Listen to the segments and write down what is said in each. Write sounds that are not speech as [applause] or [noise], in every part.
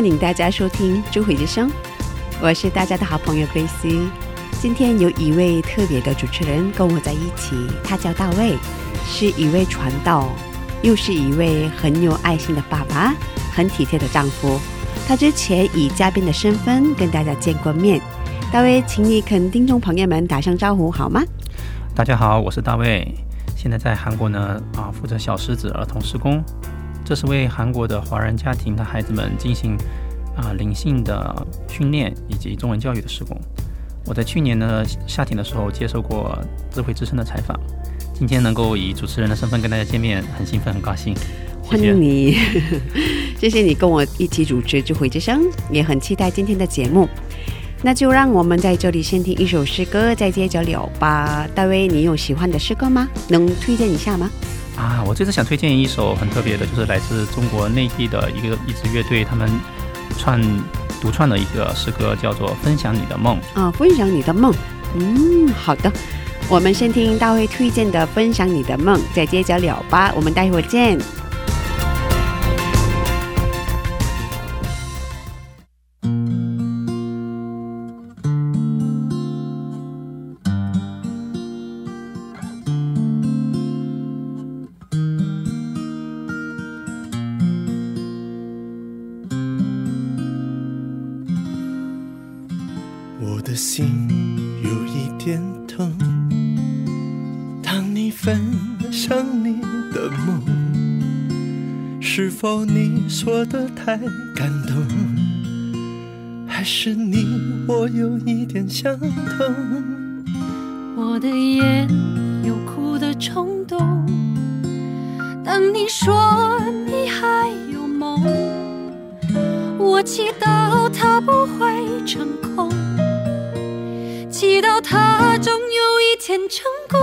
欢迎大家收听《智慧之声》，我是大家的好朋友 Grace。今天有一位特别的主持人跟我在一起，他叫大卫，是一位传道，又是一位很有爱心的爸爸，很体贴的丈夫。他之前以嘉宾的身份跟大家见过面。大卫，请你跟听众朋友们打声招呼好吗？大家好，我是大卫，现在在韩国呢啊，负责小狮子儿童施工，这是为韩国的华人家庭的孩子们进行啊灵性的训练以及中文教育的施工。我在去年呢夏天的时候接受过智慧之声的采访，今天能够以主持人的身份跟大家见面，很兴奋，很高兴。欢迎你，[laughs] 谢谢你跟我一起主持《智慧之声》，也很期待今天的节目。那就让我们在这里先听一首诗歌，再接着聊吧。大卫，你有喜欢的诗歌吗？能推荐一下吗？啊，我这次想推荐一首很特别的，就是来自中国内地的一个一支乐队，他们串独创的一个诗歌，叫做《分享你的梦》。啊，分享你的梦。嗯，好的。我们先听大卫推荐的《分享你的梦》，再接着聊吧。我们待会儿见。太感动，还是你我有一点相同？我的眼有哭的冲动。当你说你还有梦，我祈祷它不会成空，祈祷它终有一天成功。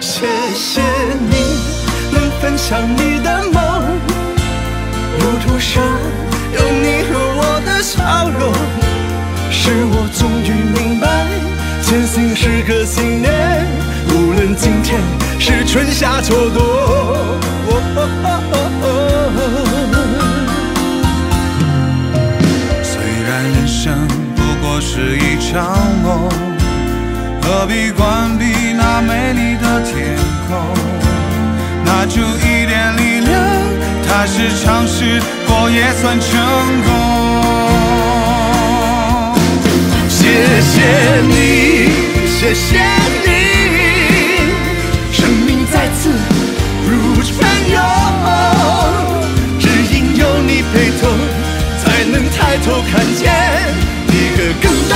谢谢你能分享你的梦，路途上有你和我的笑容，使我终于明白，前行是个信念，无论今天是春夏秋冬。虽然人生不过是一场梦，何必关闭那美丽的天空？拿出一点力踏实尝试过也算成功。谢谢你，谢谢你，生命再次如春涌，只因有你陪同，才能抬头看见一个更大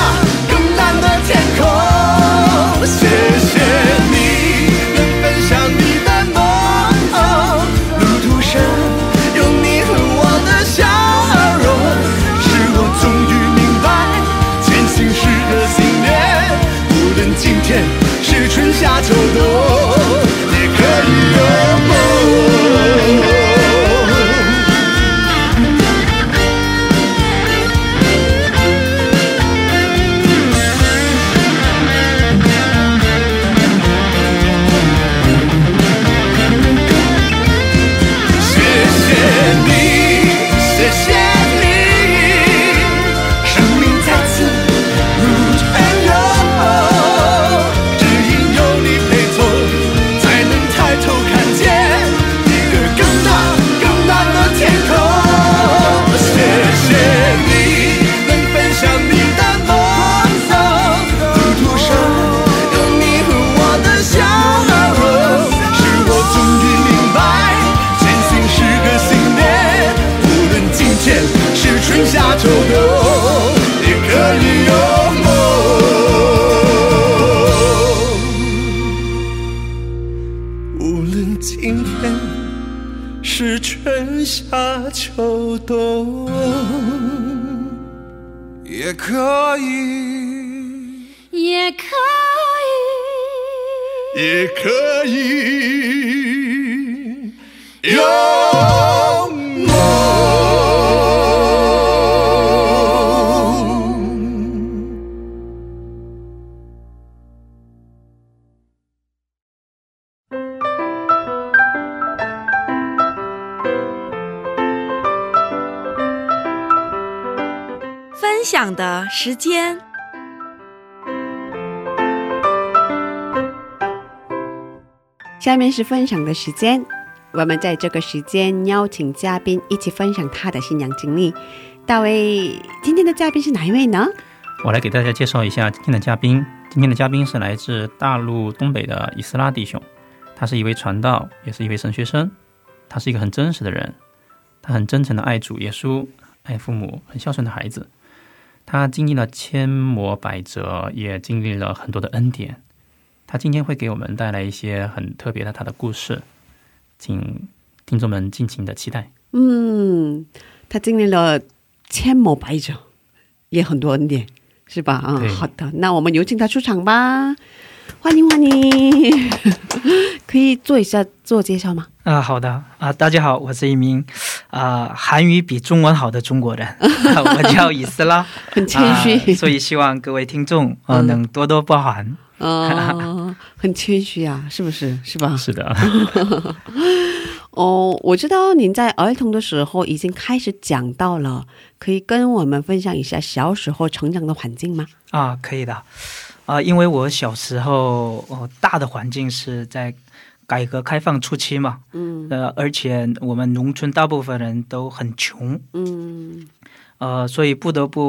的时间。下面是分享的时间，我们在这个时间邀请嘉宾一起分享他的信仰经历。大卫，今天的嘉宾是哪一位呢？我来给大家介绍一下今天的嘉宾。今天的嘉宾是来自大陆东北的伊斯拉弟兄，他是一位传道，也是一位神学生。他是一个很真实的人，他很真诚的爱主耶稣，爱父母，很孝顺的孩子。他经历了千磨百折，也经历了很多的恩典。他今天会给我们带来一些很特别的他的故事，请听众们尽情的期待。嗯，他经历了千磨百折，也很多恩典，是吧？啊、对好的，那我们有请他出场吧，欢迎欢迎，可以做一下自我介绍吗？啊、好的啊、大家好，我是一名啊、韩语比中文好的中国人，[laughs] 我叫以斯拉，很谦虚，啊所以希望各位听众啊、嗯能多多包涵。哦，很谦虚啊，是不是？是吧？是的，[laughs] 哦，我知道您在儿童的时候已经开始讲到了，可以跟我们分享一下小时候成长的环境吗？啊，可以的。啊，因为我小时候哦，大的环境是在改革开放初期嘛，嗯。呃，而且我们农村大部分人都很穷，嗯。呃，所以不得不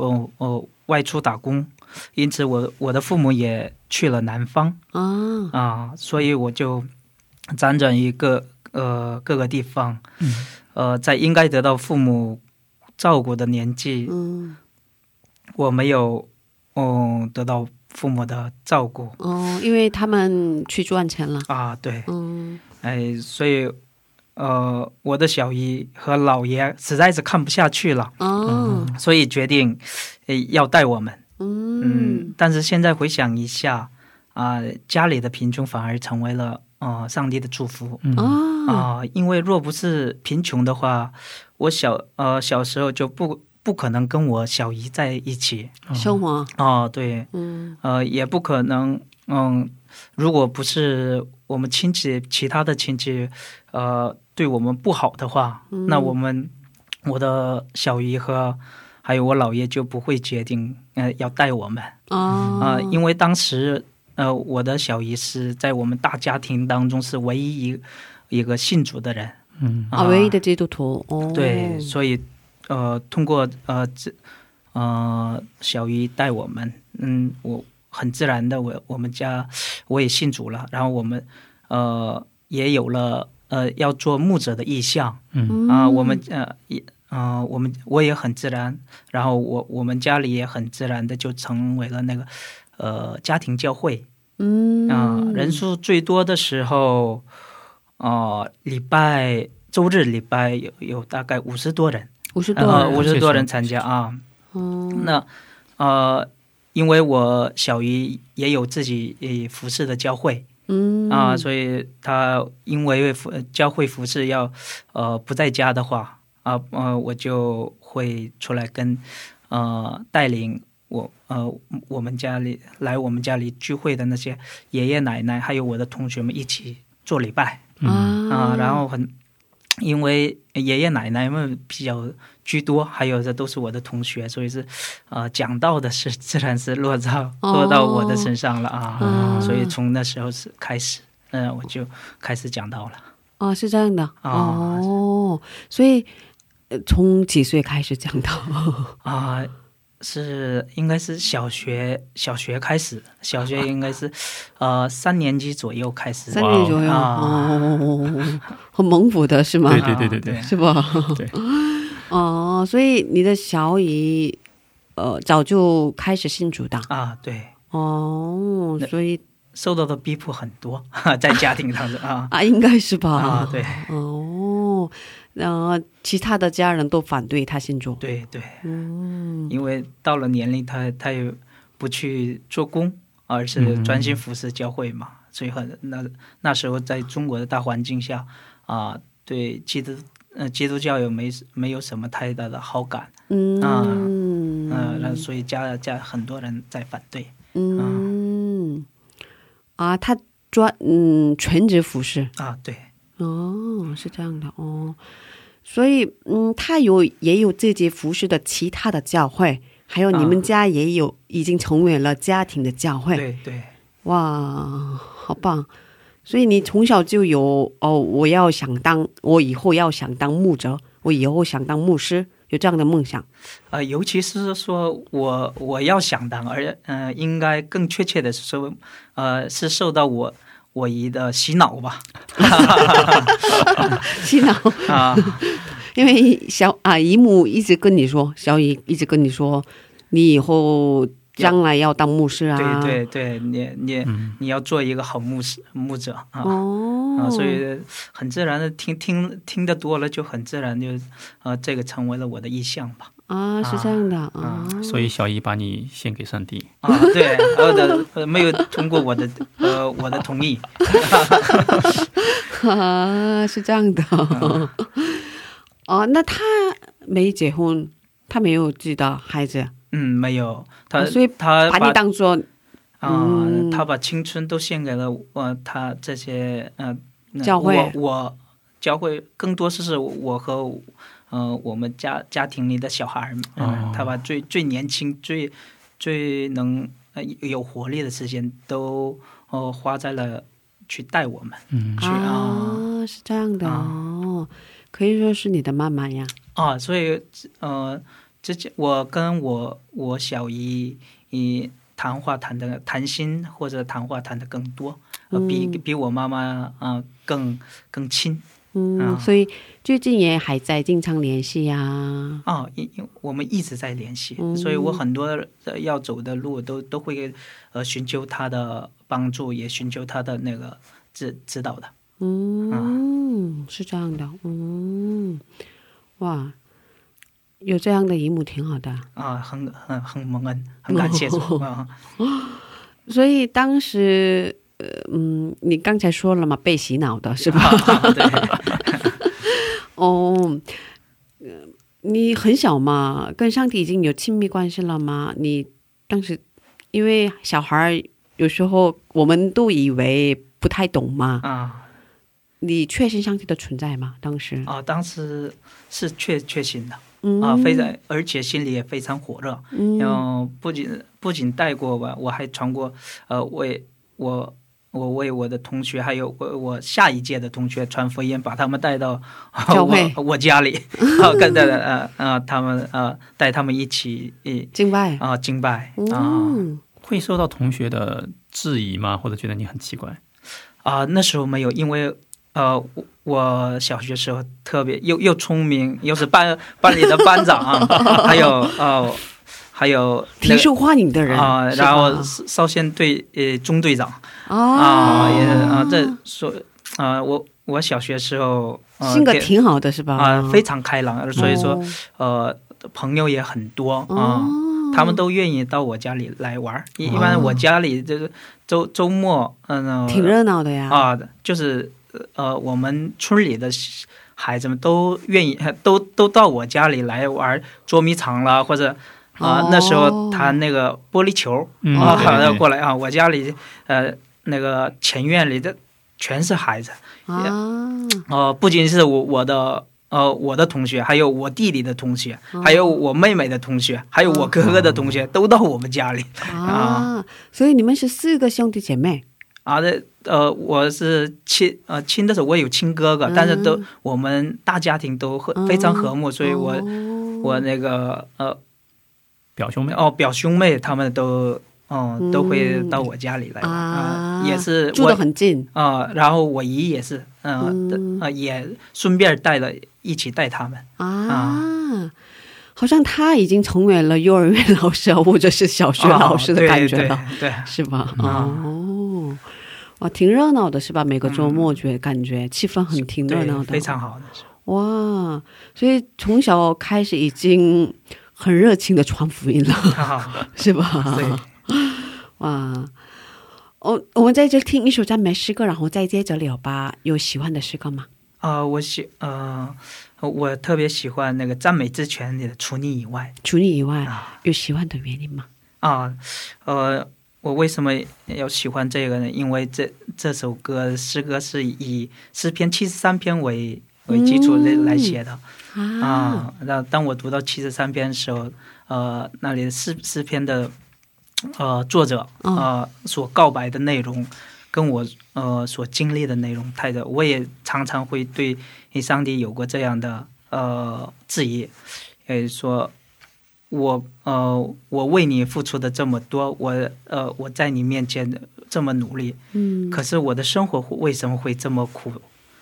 哦哦外出打工，因此我我的父母也去了南方。啊。啊，所以我就辗转于各呃各个地方，嗯。呃，在应该得到父母照顾的年纪，嗯。我没有嗯得到父母的照顾。哦，因为他们去赚钱了。啊，对，嗯。哎，所以呃，我的小姨和姥爷实在是看不下去了，哦。所以决定哎要带我们。嗯。嗯，但是现在回想一下，啊、家里的贫穷反而成为了呃上帝的祝福。嗯。啊啊、因为若不是贫穷的话，我小呃小时候就不不可能跟我小姨在一起。生活？哦、对，嗯。呃，也不可能，嗯，如果不是我们亲戚其他的亲戚，呃，对我们不好的话，嗯。那我们我的小姨和还有我姥爷就不会决定，呃，要带我们。啊啊，因为当时呃，我的小姨是在我们大家庭当中是唯一一一个信主的人。嗯。啊唯一的基督徒。哦。对，所以呃，通过呃这呃小鱼带我们，嗯，我很自然的，我我们家我也信主了，然后我们呃也有了呃要做牧者的意向嗯啊、我们呃也。呃，我们我也很自然，然后我我们家里也很自然的就成为了那个呃家庭教会，嗯啊、人数最多的时候，哦、礼拜周日礼拜有有大概五十多人，五十多五十多人参加啊。嗯那呃，因为我小姨也有自己呃服饰的教会。嗯。啊、所以她因为服教会服饰要呃不在家的话啊呃我就会出来跟呃带领我呃我们家里来我们家里聚会的那些爷爷奶奶还有我的同学们一起做礼拜。嗯啊、然后很因为爷爷奶奶们比较居多，还有这都是我的同学，所以是呃讲到的是 [laughs] 自然是落到哦。落到我的身上了啊，嗯。所以从那时候是开始，嗯、我就开始讲到了。哦是这样的。啊哦，所以呃从几岁开始讲到 [laughs] 啊、是应该是小学小学开始，小学应该是 [laughs] 呃三年级左右开始。三年级左右啊哦，很猛虎的是吗？对对对对对对是吧？对。哦，所以你的小姨呃早就开始信主的啊，对，哦，所以受到的逼迫很多，[laughs] 在家庭当中啊啊，应该是吧？啊，对，哦，然后其他的家人都反对他信主，对对，嗯，因为到了年龄，他他也不去做工，而是专心服侍教会嘛，所以很那那时候在中国的大环境下啊，对基督呃基督教也没没有什么太大的好感，嗯。啊嗯、那所以家家很多人在反对，嗯。啊，他专嗯全职服侍。啊，对，哦，是这样的哦，所以嗯，他有也有自己服饰的其他的教会，还有你们家也有已经成为了家庭的教会，对对，哇，好棒！所以你从小就有哦，我要想当，我以后要想当牧者，我以后想当牧师，有这样的梦想。呃，尤其是说我我要想当，而嗯、呃，应该更确切的是说，呃，是受到我我姨的洗脑吧，[laughs] 洗脑。[laughs] 啊，因为小啊姨母一直跟你说，小姨一直跟你说，你以后将来要当牧师啊，对对对，你你、嗯。你要做一个好牧师牧者啊。哦，啊，所以很自然的听听听的多了，就很自然就，呃，这个成为了我的意向吧。啊是这样的啊，所以小姨把你献给上帝。[laughs] 啊，对，呃的呃没有通过我的呃我的同意。[laughs] 啊是这样的。哦，那他没结婚，他没有自己的孩子，嗯，没有，他、啊所以他把你当做啊、嗯他把青春都献给了我，他这些呃那教会我我教会更多是是我和呃我们家家庭里的小孩儿们，嗯哦他把最最年轻、最最能呃有活力的时间都呃花在了去带我们嗯。去啊。啊，是这样的啊。哦，可以说是你的妈妈呀。啊，所以呃，之前我跟我我小姨以谈话谈的谈心或者谈话谈的更多，呃、比比我妈妈啊、呃更更亲嗯，啊所以最近也还在经常联系呀、啊，因因我们一直在联系，嗯所以我很多呃要走的路都都会呃寻求他的帮助，也寻求他的那个指指导的。嗯，是这样的。嗯，哇，有这样的姨母挺好的。啊，很很很蒙恩，很感谢主 [laughs] 啊！所以当时，呃，嗯，你刚才说了嘛，被洗脑的是吧？[laughs] 对，[laughs] 哦，呃你很小嘛，跟上帝已经有亲密关系了吗？你当时因为小孩儿有时候我们都以为不太懂嘛，啊你确信上帝的存在吗？当时啊，当时是确确信的。嗯啊，非常，而且心里也非常火热。嗯然后不仅不仅带过吧，我还传过，呃，我也我我为我的同学，还有我我下一届的同学传福音，把他们带到 [laughs] 我我家里，[laughs] 啊，跟着呃呃他们呃带他们一起一敬拜。啊敬拜。啊。嗯，会受到同学的质疑吗？或者觉得你很奇怪？啊那时候没有，因为呃我我小学时候特别又又聪明，又是班班里的班长，[laughs] 还有呃还有那个挺受欢迎的人啊，然后少先队呃中队长啊啊，也啊这说啊我我小学时候、呃、性格挺好的是吧？啊、非常开朗，所以说、哦呃朋友也很多啊。哦他们都愿意到我家里来玩儿，一一般我家里就是周周末，嗯、挺热闹的呀。啊，就是呃，我们村里的孩子们都愿意，都都到我家里来玩捉迷藏啦，或者啊、哦那时候弹那个玻璃球、嗯啊，要过来啊，我家里呃那个前院里的全是孩子，啊，呃，不仅是我我的。呃，我的同学，还有我弟弟的同学，还有我妹妹的同学，还有我哥哥的同学，都到我们家里。啊，所以你们是四个兄弟姐妹？啊。这呃，我是亲呃亲的时候，我有亲哥哥，但是都我们大家庭都和非常和睦，所以我哦。我那个呃表兄妹。哦表兄妹他们都嗯都会到我家里来玩啊也是住得很近啊，然后我姨也是，嗯嗯呃也顺便带了一起带他们啊。哇，好像他已经成为了幼儿园老师啊或者是小学老师的哦感觉了，对对对是吧？嗯哦，哇，挺热闹的，是吧？每个周末觉得感觉气氛很挺热闹的，非常好的。哇，所以从小开始已经很热情的传福音了，啊，[laughs] 是吧？对，[laughs] 哇，我我们在这听一首赞美诗歌，然后再接着聊吧。有喜欢的诗歌吗？呃，我喜呃，我特别喜欢那个赞美之泉里的除你以外除你以外，啊有喜欢的原因吗？啊，呃，我为什么要喜欢这个呢？因为这这首歌诗歌是以诗篇七十三篇为为基础来、嗯来写的啊，啊。那当我读到七十三篇的时候，呃，那里的诗诗篇的呃作者嗯呃所告白的内容。跟我呃所经历的内容太的，我也常常会对上帝有过这样的呃质疑，呃说，我呃我为你付出的这么多，我呃我在你面前这么努力，嗯，可是我的生活为什么会这么苦？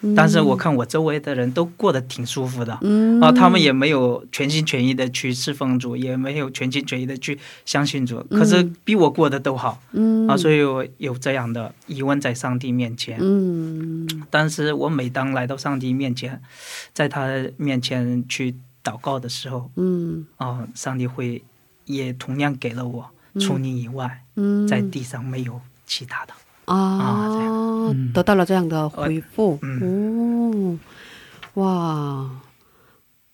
嗯但是我看我周围的人都过得挺舒服的，嗯。啊，他们也没有全心全意的去侍奉主，也没有全心全意的去相信主，可是比我过得都好，嗯。啊，所以我有这样的疑问在上帝面前。嗯。但是我每当来到上帝面前，在他面前去祷告的时候，嗯。啊，上帝会也同样给了我，除你以外，嗯，在地上没有其他的。啊嗯得到了这样的回复，嗯哦，哇，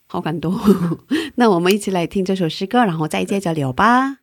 好感动。[laughs] 那我们一起来听这首诗歌，然后再接着聊吧。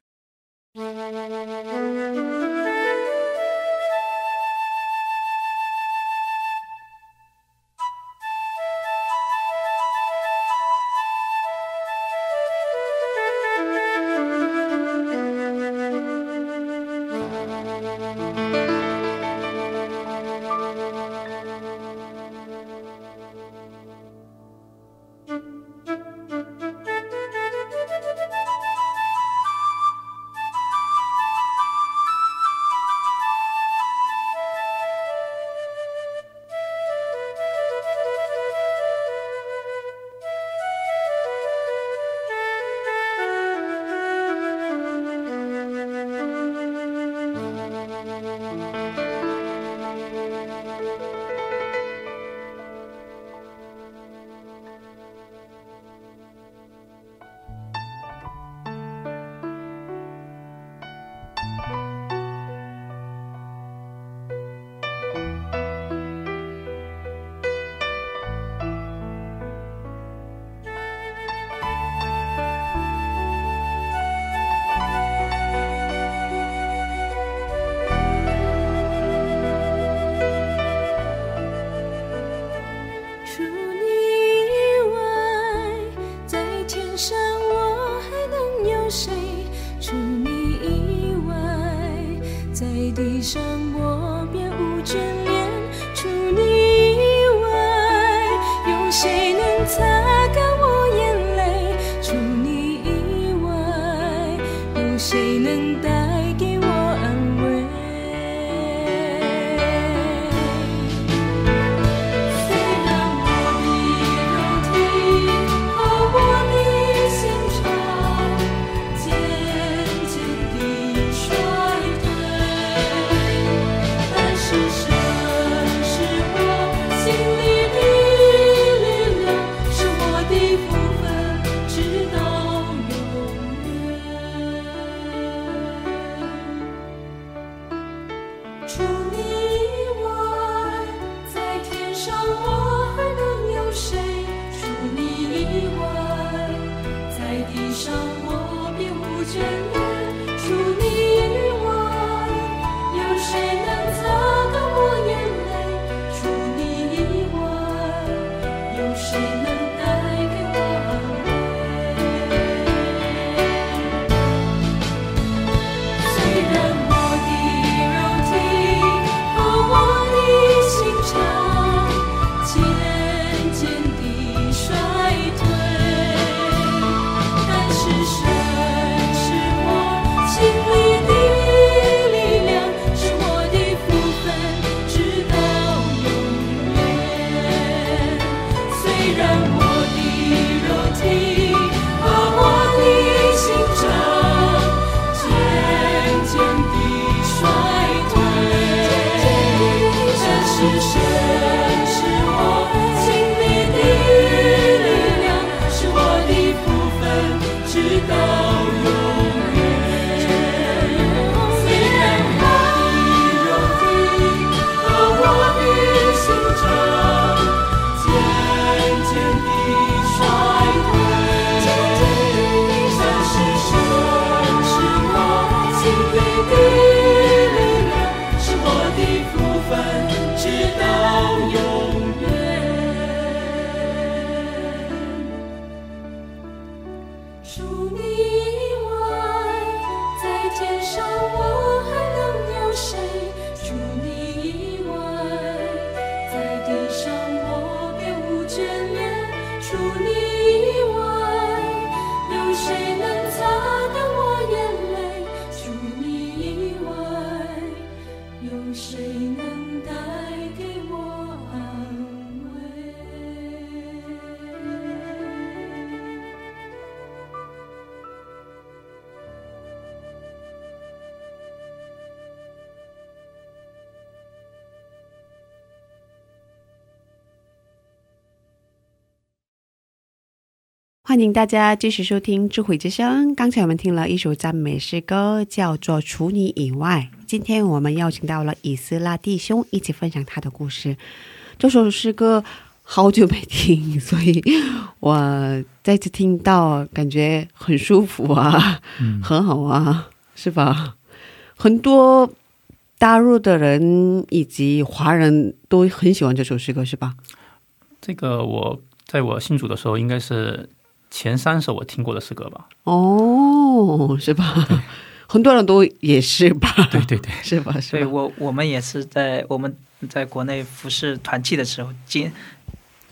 祝你欢迎大家继续收听《智慧之声》。刚才我们听了一首赞美诗歌，叫做《除你以外》。今天我们邀请到了以斯拉弟兄一起分享他的故事。这首诗歌好久没听，所以我再次听到，感觉很舒服啊，很好啊，是吧？很多大陆的人以及华人都很喜欢这首诗歌，是吧？这个我在我信主的时候，应该是前三首我听过的诗歌吧？哦，是吧？很多人都也是吧？对对对，是吧？是吧？对我我们也是在我们在国内服侍团契的时候，经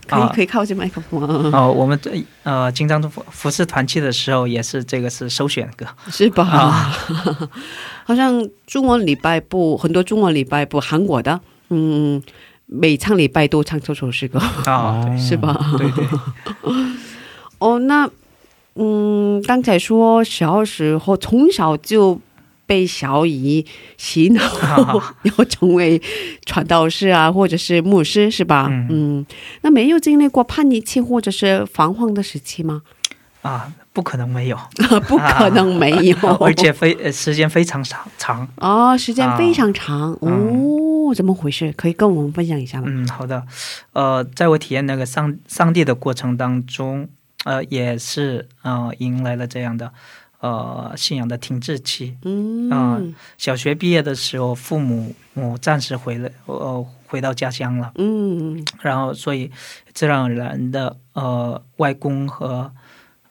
可以啊可以靠近麦克风啊，哦，我们在呃经常服服侍团契的时候，也是这个是首选歌是吧？啊 [laughs] 好像中文礼拜部很多中文礼拜部韩国的，嗯，每唱礼拜都唱这首诗歌，啊，对是吧？对对，[laughs] 哦，那嗯，刚才说小时候从小就被小姨洗脑，[laughs] 要成为传道士啊，或者是牧师，是吧？嗯嗯，那没有经历过叛逆期或者是彷徨的时期吗？啊，不可能没有，[laughs] 不可能没有，[laughs] 而且非呃时间非常长长。哦，时间非常长、嗯哦，怎么回事？可以跟我们分享一下吗？嗯，好的，呃，在我体验那个上上帝的过程当中，呃，也是呃迎来了这样的呃信仰的停滞期。嗯啊小学毕业的时候，父母我暂时回了呃回到家乡了，嗯然后所以自然而然的呃外公和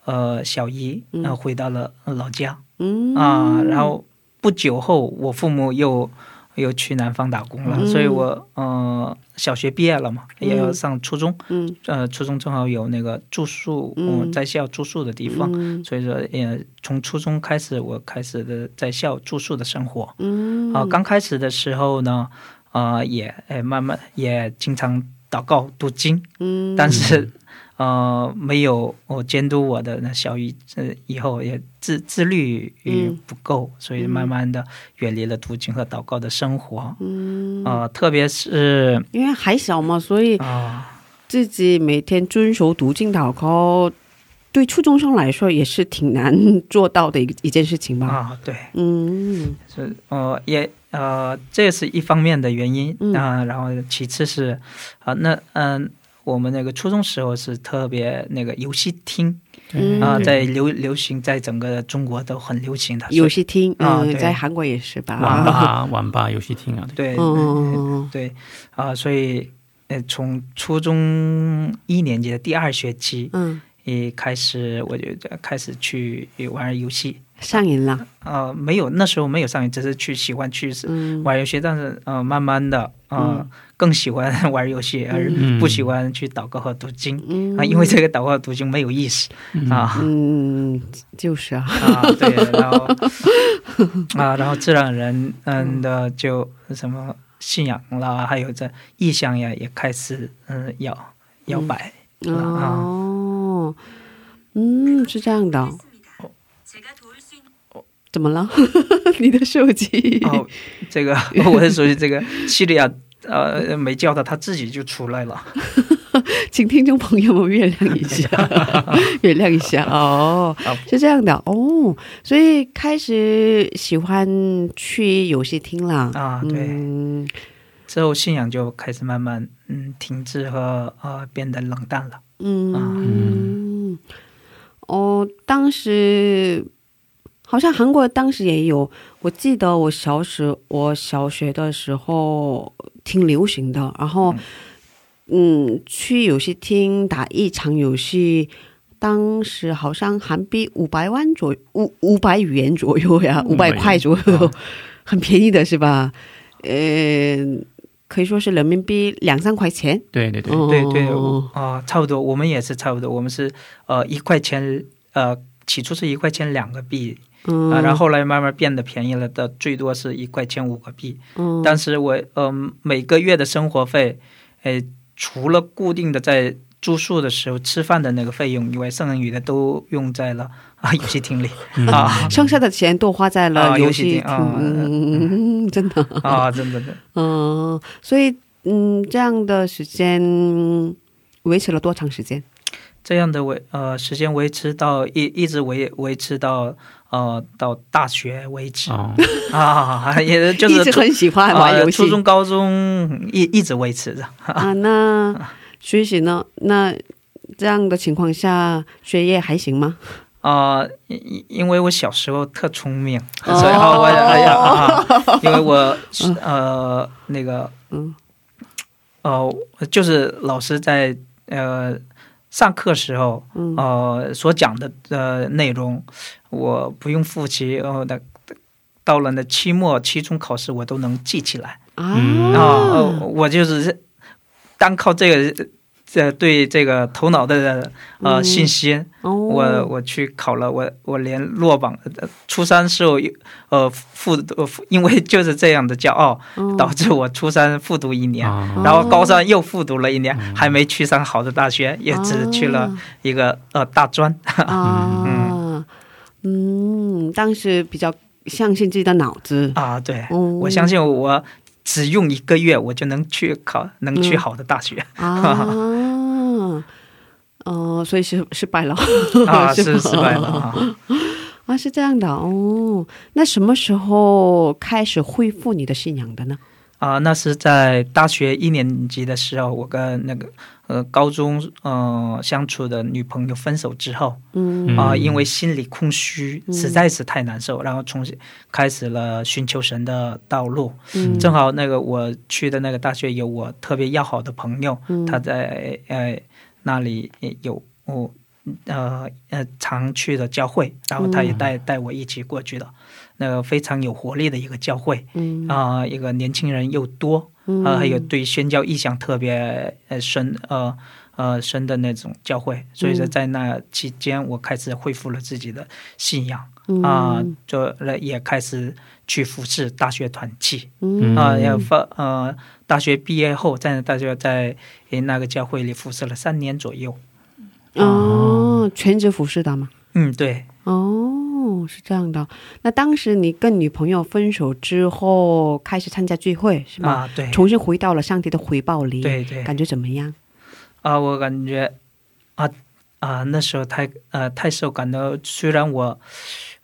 呃小姨呃嗯回到了老家嗯啊、然后不久后我父母又又去南方打工了，嗯。所以我呃小学毕业了嘛，也要嗯上初中，嗯。呃初中正好有那个住宿，在校住宿的地方。嗯。所以说，也，从初中开始，我开始的在校住宿的生活。嗯。啊、刚开始的时候呢，啊、也呃慢慢也经常祷告读经，嗯。但是呃没有我监督我的那小姨，呃以后也自自律不够，所以慢慢的远离了读经和祷告的生活。嗯。啊、特别是因为还小嘛，所以啊、自己每天遵守读经祷告，对初中生来说也是挺难做到的一一件事情吧。啊，对，嗯。是呃也呃这是一方面的原因嗯。啊、然后其次是啊、那嗯、我们那个初中时候是特别那个游戏厅嗯。啊、在流流行，在整个中国都很流行的。游戏厅，嗯，啊对。在韩国也是吧？网吧、[laughs] 网吧、游戏厅啊，对，嗯对啊、所以呃从初中一年级的第二学期嗯，一开始，我就开始去玩游戏。上瘾了。呃，没有，那时候没有上瘾，只是去喜欢去嗯。玩游戏，但是呃，慢慢的呃、嗯。更喜欢玩游戏，而嗯。不喜欢去祷告和读经、嗯。啊，因为这个祷告和读经没有意思、啊。嗯，就是啊，啊，对，然后 [laughs] 啊，然后自然人嗯的就什么信仰啦，还有这意向呀，也开始嗯摇摇摆、啊，哦，嗯，是这样的。怎么了？[laughs] 你的手机？哦，这个 [laughs] 我的手机这个叙利亚呃没叫他，他自己就出来了。[laughs] 请听众朋友们原谅一下，原谅一下哦，是这样的哦，所以开始喜欢去游戏厅了啊对嗯之后信仰就开始慢慢嗯停滞和呃变得冷淡了。嗯，哦，当时好像韩国当时也有，我记得我小时我小学的时候挺流行的，然后嗯去游戏厅打一场游戏当时好像韩币五百万左右，五五百元左右呀，五百块左右，很便宜的是吧？呃，可以说是人民币两三块钱。对对对，哦对对，我啊、差不多，我们也是差不多，我们是呃一块钱，呃起初是一块钱两个币嗯啊、然后后来慢慢变得便宜了的，最多是一块钱五个币。嗯但是我呃每个月的生活费，呃除了固定的在住宿的时候吃饭的那个费用以外，剩余的都用在了啊 [laughs] 游戏厅里啊剩下的钱都花在了啊游戏厅，游戏厅啊嗯，真的，啊，真的的。嗯，所以嗯，这样的时间维持了多长时间？这样的维呃时间维持到一一直维维持到呃到大学为止、哦，啊，[laughs] 也就是一直很喜欢玩啊游戏初中、高中一一直维持着。啊。那学习呢？那这样的情况下，学业还行吗？啊、因因因为我小时候特聪明，哦所以我哎呀、啊，[laughs] 因为我是呃那个嗯呃就是老师在呃上课时候嗯。呃所讲的呃内容，我不用复习，然后的到了那期末、期中考试，我都能记起来。啊。嗯啊、呃我就是单靠这个这对这个头脑的呃嗯。信心。哦，我我去考了，我我连落榜，呃初三时候呃复读因为就是这样的骄傲，嗯。导致我初三复读一年，啊。然后高三又复读了一年，还没去上好的大学，也只去了一个呃大专。啊，[laughs] 嗯，当时比较相信自己的脑子。啊，对，哦。我相信我只用一个月，我就能去考，能去好的大学、[laughs] 啊，哦、所以是失败了啊，[laughs] 是失败了啊。[laughs] 啊，是这样的哦。那什么时候开始恢复你的信仰的呢？啊，那是在大学一年级的时候，我跟那个呃高中呃相处的女朋友分手之后，嗯啊、因为心里空虚，实在是太难受，然后重新开始了寻求神的道路。嗯正好那个我去的那个大学有我特别要好的朋友，嗯他在呃那里有我呃呃常去的教会，然后他也带、带我一起过去的，那个非常有活力的一个教会嗯。啊、一个年轻人又多，啊、还有对宣教意向特别呃深呃呃深的那种教会，所以说在那期间，我开始恢复了自己的信仰啊，就也开始去服侍大学团契嗯啊，要发呃大学毕业后，在大学在那个教会里服侍了三年左右。哦，全职服侍的吗？嗯，对，哦，是这样的。那当时你跟女朋友分手之后，开始参加聚会是吗？啊，对，重新回到了上帝的回报里，对对感觉怎么样？啊，我感觉啊啊，那时候太呃太受感动。虽然我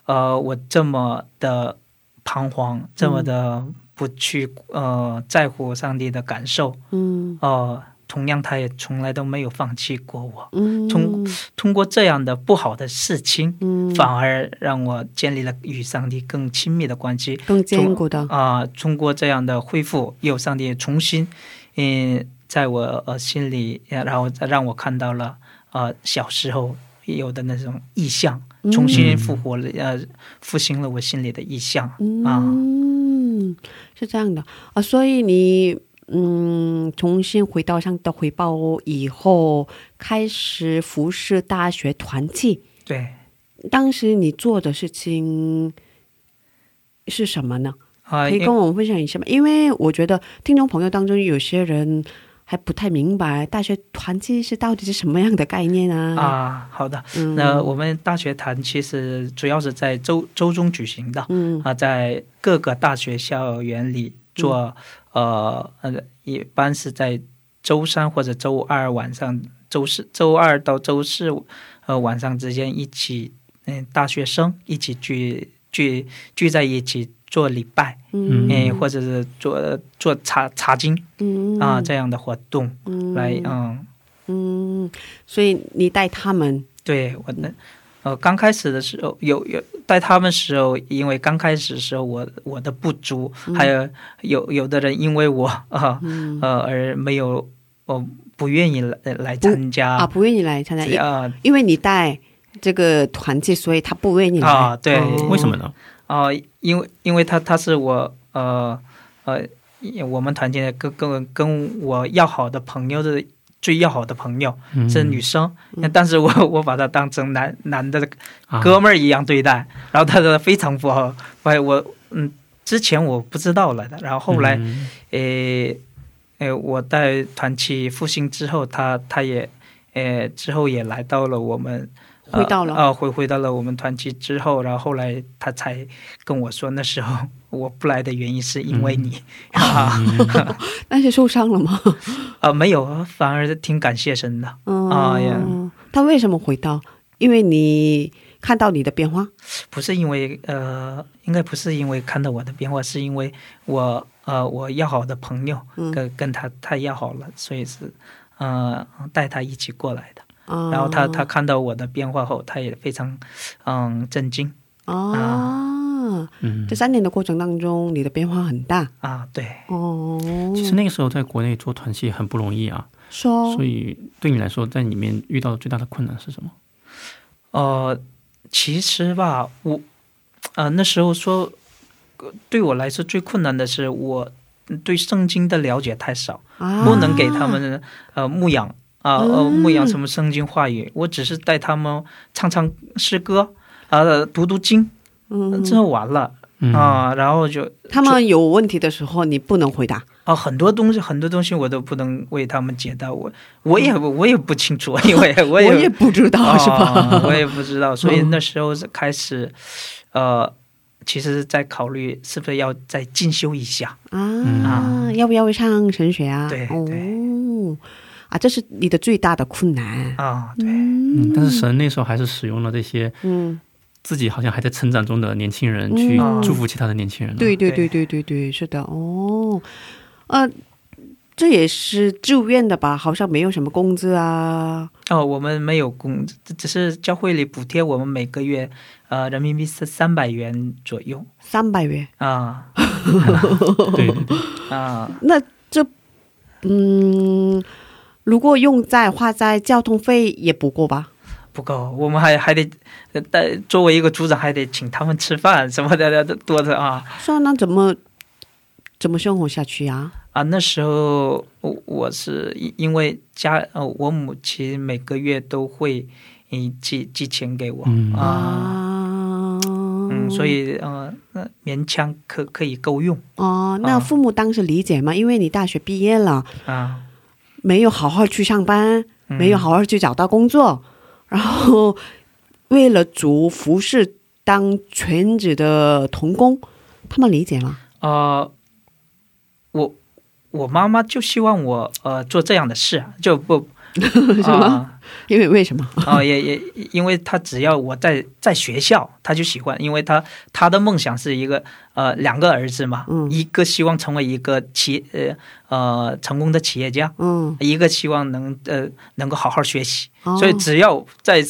呃我这么的彷徨，这么的不去呃在乎上帝的感受，嗯呃，同样他也从来都没有放弃过我。嗯，通通过这样的不好的事情，嗯反而让我建立了与上帝更亲密的关系。更坚固的，啊、通过这样的恢复，有上帝重新，嗯，在我呃心里，呃然后再让我看到了呃小时候有的那种意象，重新复活了，呃，复兴了我心里的意象啊。嗯，是这样的啊，所以你嗯重新回到上的回报以后，开始服侍大学团契。对当时你做的事情是什么呢？可以跟我们分享一下吗？因为我觉得听众朋友当中有些人还不太明白大学团契是到底是什么样的概念啊？啊，好的。嗯，那我们大学团其实主要是在周周中举行的，嗯啊，在各个大学校园里做，呃呃，一般是在周三或者周二晚上，周四周二到周四呃晚上之间一起，嗯、大学生一起聚聚聚在一起做礼拜，嗯嗯、或者是做做茶茶经嗯啊、这样的活动嗯来，嗯。嗯，所以你带他们对我的，呃，刚开始的时候有有带他们时候，因为刚开始的时候我我的不足，还有有有的人因为我啊呃而没有呃不愿意来来参加啊，不愿意来参加，因啊因为你带这个团契，所以他不愿意来。啊对哦为什么？呢？啊，因为因为他他是我呃呃我们团建的跟跟跟我要好的朋友的最要好的朋友嗯。是女生，但是我我把她当成男男的啊。哥们儿一样对待，然后她说非常不好，我我嗯之前我不知道了的，然后后来。嗯。诶，诶，我带团去复兴之后，他他也，诶，之后也来到了我们，呃回到了呃，回回到了我们团去之后，然后后来他才跟我说，那时候我不来的原因是因为你，啊 [laughs] 那是受伤了吗？[laughs] 啊，没有，反而挺感谢神的，嗯啊呀他为什么回到？因为你看到你的变化。不是因为呃，应该不是因为看到我的变化，是因为我呃，我要好的朋友嗯跟跟他太要好了，所以是呃带他一起过来的。啊然后他他看到我的变化后，他也非常嗯震惊。啊，嗯。这，三年的过程当中，你的变化很大。啊，对，哦。其实那个时候在国内做团契很不容易啊，说。所以对你来说，在里面遇到的最大的困难是什么？呃，其实吧，我呃那时候说，呃对我来说最困难的是我对圣经的了解太少，啊。不能给他们呃牧养啊呃嗯牧养什么圣经话语，我只是带他们唱唱诗歌啊、读读经，嗯之后完了嗯啊、然后就他们有问题的时候，你不能回答。啊，很多东西，很多东西我都不能为他们解答，我我也我也不清楚，因为 [laughs] 我也我也不知道、是吧？啊我也不知道，所以嗯那时候是开始，呃，其实在考虑是不是要再进修一下。啊，要不要上神学啊？对对哦，啊，这是你的最大的困难。啊，对，嗯，但是神那时候还是使用了这些嗯，自己好像还在成长中的年轻人去嗯祝福其他的年轻人、啊。对对对对对对对，是的。哦，呃，这也是住院的吧？好像没有什么工资啊。哦，我们没有工，资只是教会里补贴我们每个月呃人民币是三百元左右三百元，[laughs] 啊对对对，啊那这，嗯，如果用在花在交通费也不够吧？不够，我们还还得呃带作为一个组长还得请他们吃饭什么的多的啊说那怎么怎么生活下去呀、啊！那时候我我是因因为家呃我母亲每个月都会嗯寄寄钱给我、嗯啊。啊？嗯，所以呃，那勉强可可以够用哦，那啊父母当时理解吗？因为你大学毕业了，啊，没有好好去上班，嗯没有好好去找到工作，然后为了主服饰当全职的童工，他们理解吗？呃，我我妈妈就希望我呃做这样的事，就不 [laughs] 什么？啊因为为什么？啊、[laughs] 也也因为他只要我在在学校，他就喜欢，因为他他的梦想是一个呃两个儿子嘛，嗯一个希望成为一个企呃呃成功的企业家，嗯，一个希望能呃能够好好学习，哦所以只要在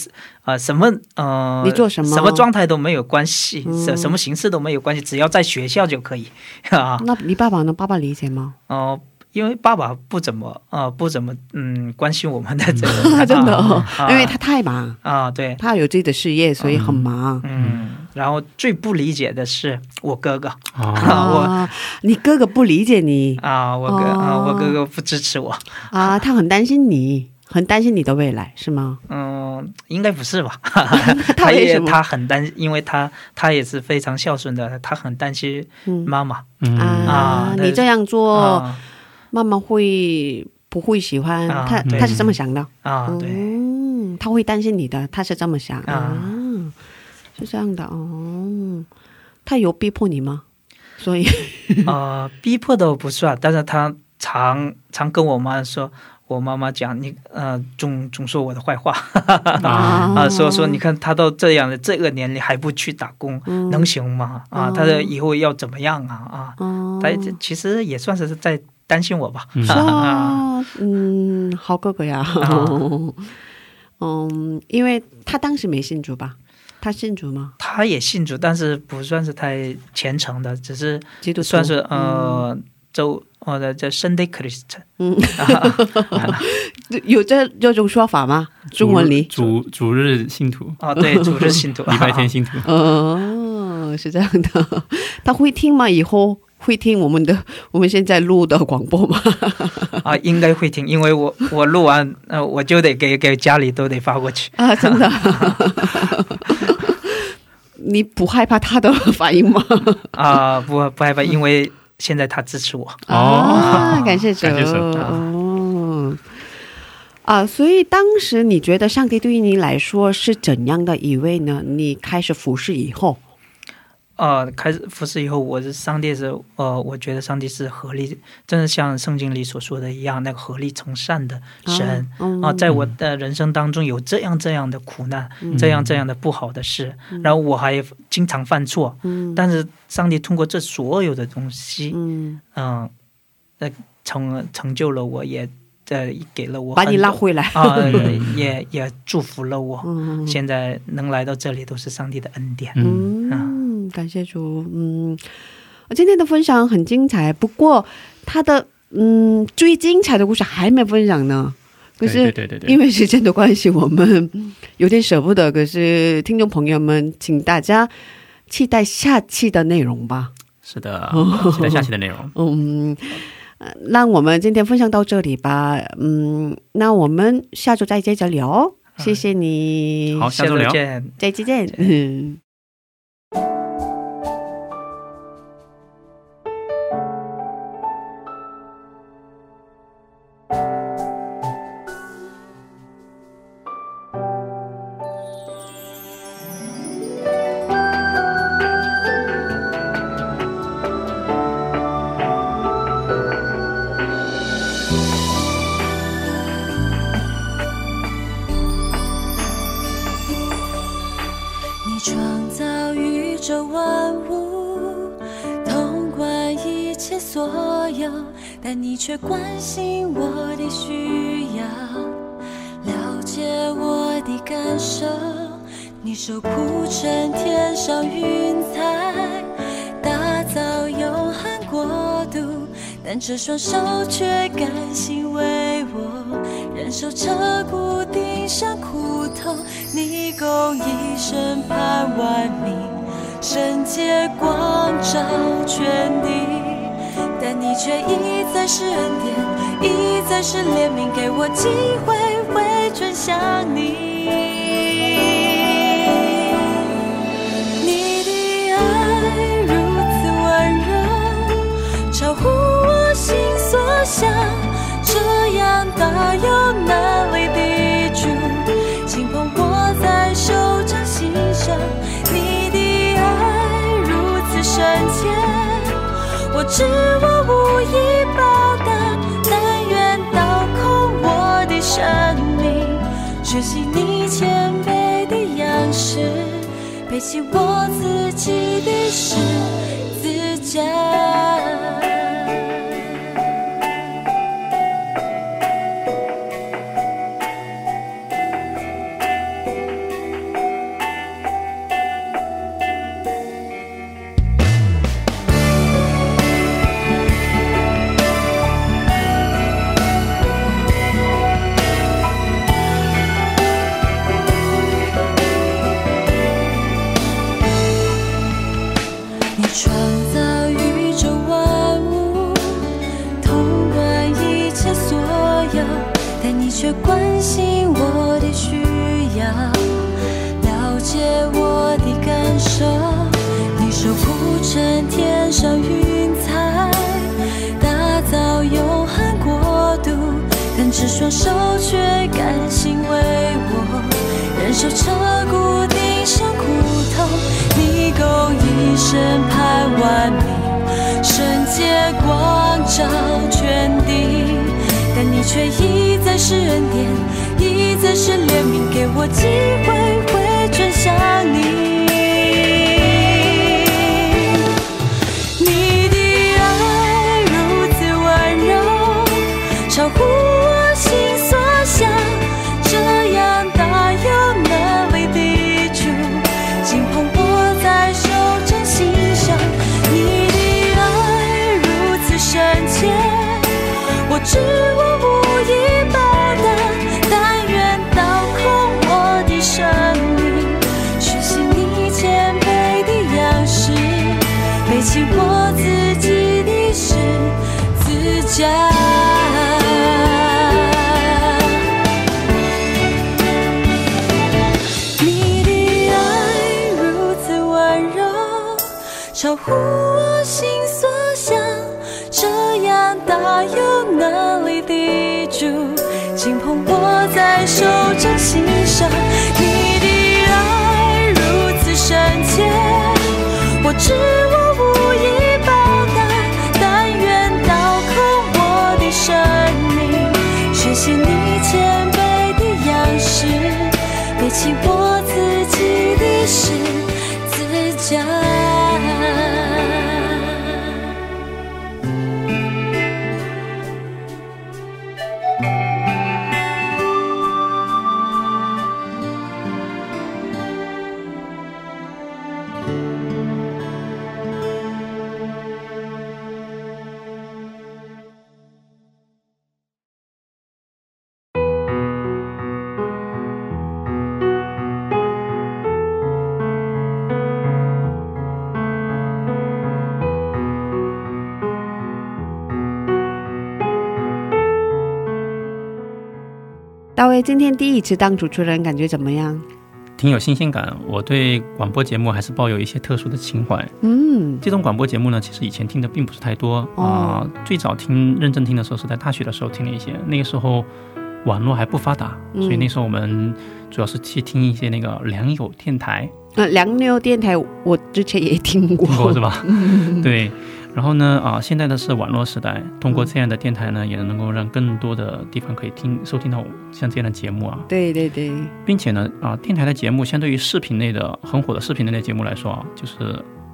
呃什么呃你做什么什么状态都没有关系，嗯什、什么形式都没有关系，只要在学校就可以啊。[laughs] 那你爸爸呢？爸爸理解吗？哦、因为爸爸不怎么呃不怎么嗯关心我们的这个，[laughs] 真的、哦，啊因为他太忙，啊对。他有自己的事业，所以很忙。嗯，然后最不理解的是我哥哥。[laughs] 啊，我，你哥哥不理解你？啊，我哥、啊哦。我哥哥不支持我，啊，他很担心你，很担心你的未来，是吗？嗯，应该不是吧？[laughs] 他也他很担，因为他他也是非常孝顺的，他很担心嗯。妈妈、嗯。啊啊，你这样做，啊妈妈会不会喜欢？他他是这么想的。啊，对。嗯，他会担心你的，他是这么想啊啊，是这样的哦。他有逼迫你吗？所以 [laughs] 呃，逼迫倒不算，但是他常常跟我妈说，我妈妈讲你呃，总总说我的坏话 [laughs] 啊啊，说说你看他到这样的这个年龄还不去打工，嗯能行吗？啊，哦他的以后要怎么样啊？啊，哦，他这其实也算是在担心我吧。嗯啊，啊，嗯，好哥哥呀，[laughs] 嗯，因为他当时没信主吧？他信主吗？他也信主，但是不算是太虔诚的，只是基督算是呃，周或者叫 Sunday Christian，嗯，[laughs] 有这这种说法吗？中文里主主日信徒，啊对，主日信徒，[laughs] 礼拜天信徒。哦，是这样的。他会听吗？以后会听我们的 [laughs] 我们现在录的广播吗？[laughs] 啊，应该会听，因为我我录完，呃，我就得给给家里都得发过去。啊，真的。[laughs] 你不害怕他的反应吗？啊，不不害怕，因为现在他支持我。哦，感谢主。感谢主哦。啊，所以当时你觉得上帝对于你来说是怎样的一位呢？你开始服侍以后，呃，开始服侍以后，我是上帝是呃，我觉得上帝是合力，真的像圣经里所说的一样，那个合力从善的神啊，在我的人生当中有这样这样的苦难，这样这样的不好的事，然后我还经常犯错，但是上帝通过这所有的东西，嗯，呃，成成就了我，也。呃，给了我把你拉回来。啊，也 [laughs] 也祝福了我。现在能来到这里，都是上帝的恩典。嗯，感谢主。嗯，今天的分享很精彩，不过他的嗯最精彩的故事还没分享呢。可是，对对对，因为时间的关系，我们有点舍不得。可是，听众朋友们，请大家期待下期的内容吧。是的，期待下期的内容。[laughs] 嗯。那我们今天分享到这里吧。嗯，那我们下周再接着聊。谢谢你。好，下周聊。再见。嗯。[laughs] 所有，但你却关心我的需要，了解我的感受。你手铺成天上云彩，打造永恒国度。但这双手却甘心为我忍受彻骨钉上苦痛。你共一生盼万民，圣洁光照全地。你却一再是恩典，一再是怜悯，给我机会回转向你。你的爱如此温柔，超乎我心所想，这样大有能力的主，轻捧我在手掌心上。你的爱如此深切。我知我无以报答，但愿倒空我的生命，学习你谦卑的样式，背起我自己的十字架。大卫今天第一次当主持人，感觉怎么样？挺有新鲜感。我对广播节目还是抱有一些特殊的情怀。嗯，这种广播节目呢，其实以前听的并不是太多啊、哦最早听认真听的时候是在大学的时候听了一些，那个时候网络还不发达，嗯所以那时候我们主要是去听一些那个良友电台，呃，良友电台我之前也听过，听过是吧？对。然后呢，啊，现在的是网络时代，通过这样的电台呢，也能够让更多的地方可以听收听到像这样的节目啊，对对对，并且呢，啊，电台的节目相对于视频类的很火的视频类的节目来说啊，就是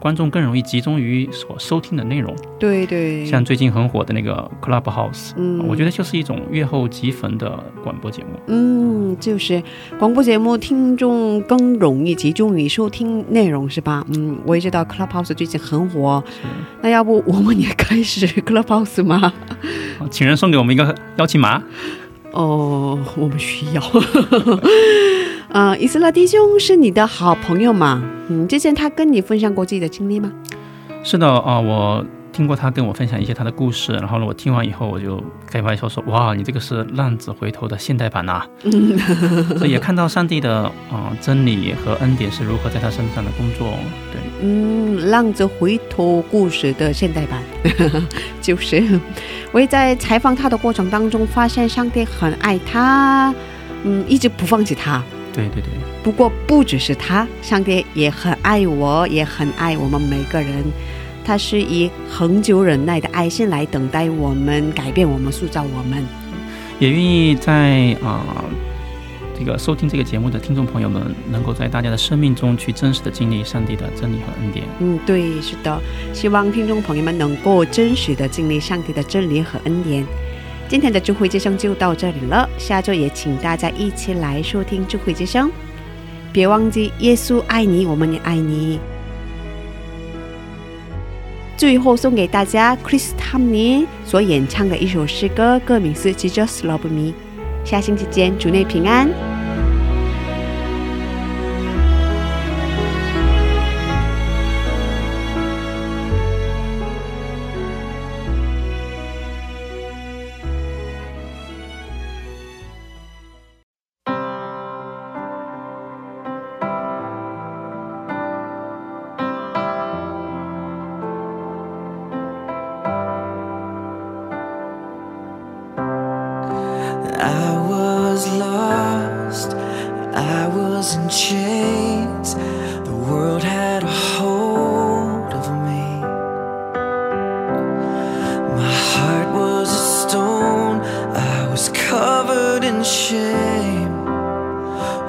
观众更容易集中于所收听的内容。对对，像最近很火的那个 Clubhouse，嗯我觉得就是一种阅后即焚的广播节目。嗯，就是广播节目听众更容易集中于收听内容，是吧？嗯，我也知道 Clubhouse 最近很火，那要不我们也开始 [laughs] Clubhouse 吗？啊请人送给我们一个邀请码，哦，我们需要。啊、伊斯拉弟兄是你的好朋友嘛？嗯，之前他跟你分享过自己的经历吗？是的啊，我听过他跟我分享一些他的故事，然后呢，我听完以后我就开玩笑说：“哇，你这个是浪子回头的现代版呐、[laughs] 所以也看到上帝的啊、真理和恩典是如何在他身上的工作。对，嗯，浪子回头故事的现代版，[laughs] 就是我也在采访他的过程当中发现，上帝很爱他，嗯，一直不放弃他。对对对，不过不只是他，上帝也很爱我，也很爱我们每个人。他是以恒久忍耐的爱心来等待我们，改变我们，塑造我们。也愿意在啊、这个收听这个节目的听众朋友们，能够在大家的生命中去真实的经历上帝的真理和恩典。嗯，对，是的，希望听众朋友们能够真实的经历上帝的真理和恩典。今天的智慧之声就到这里了，下周也请大家一起来收听智慧之声。别忘记，耶稣爱你，我们也爱你。最后送给大家 Chris Tomney 所演唱的一首诗歌，歌名是《Jesus Love Me》。下星期见，主内平安。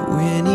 when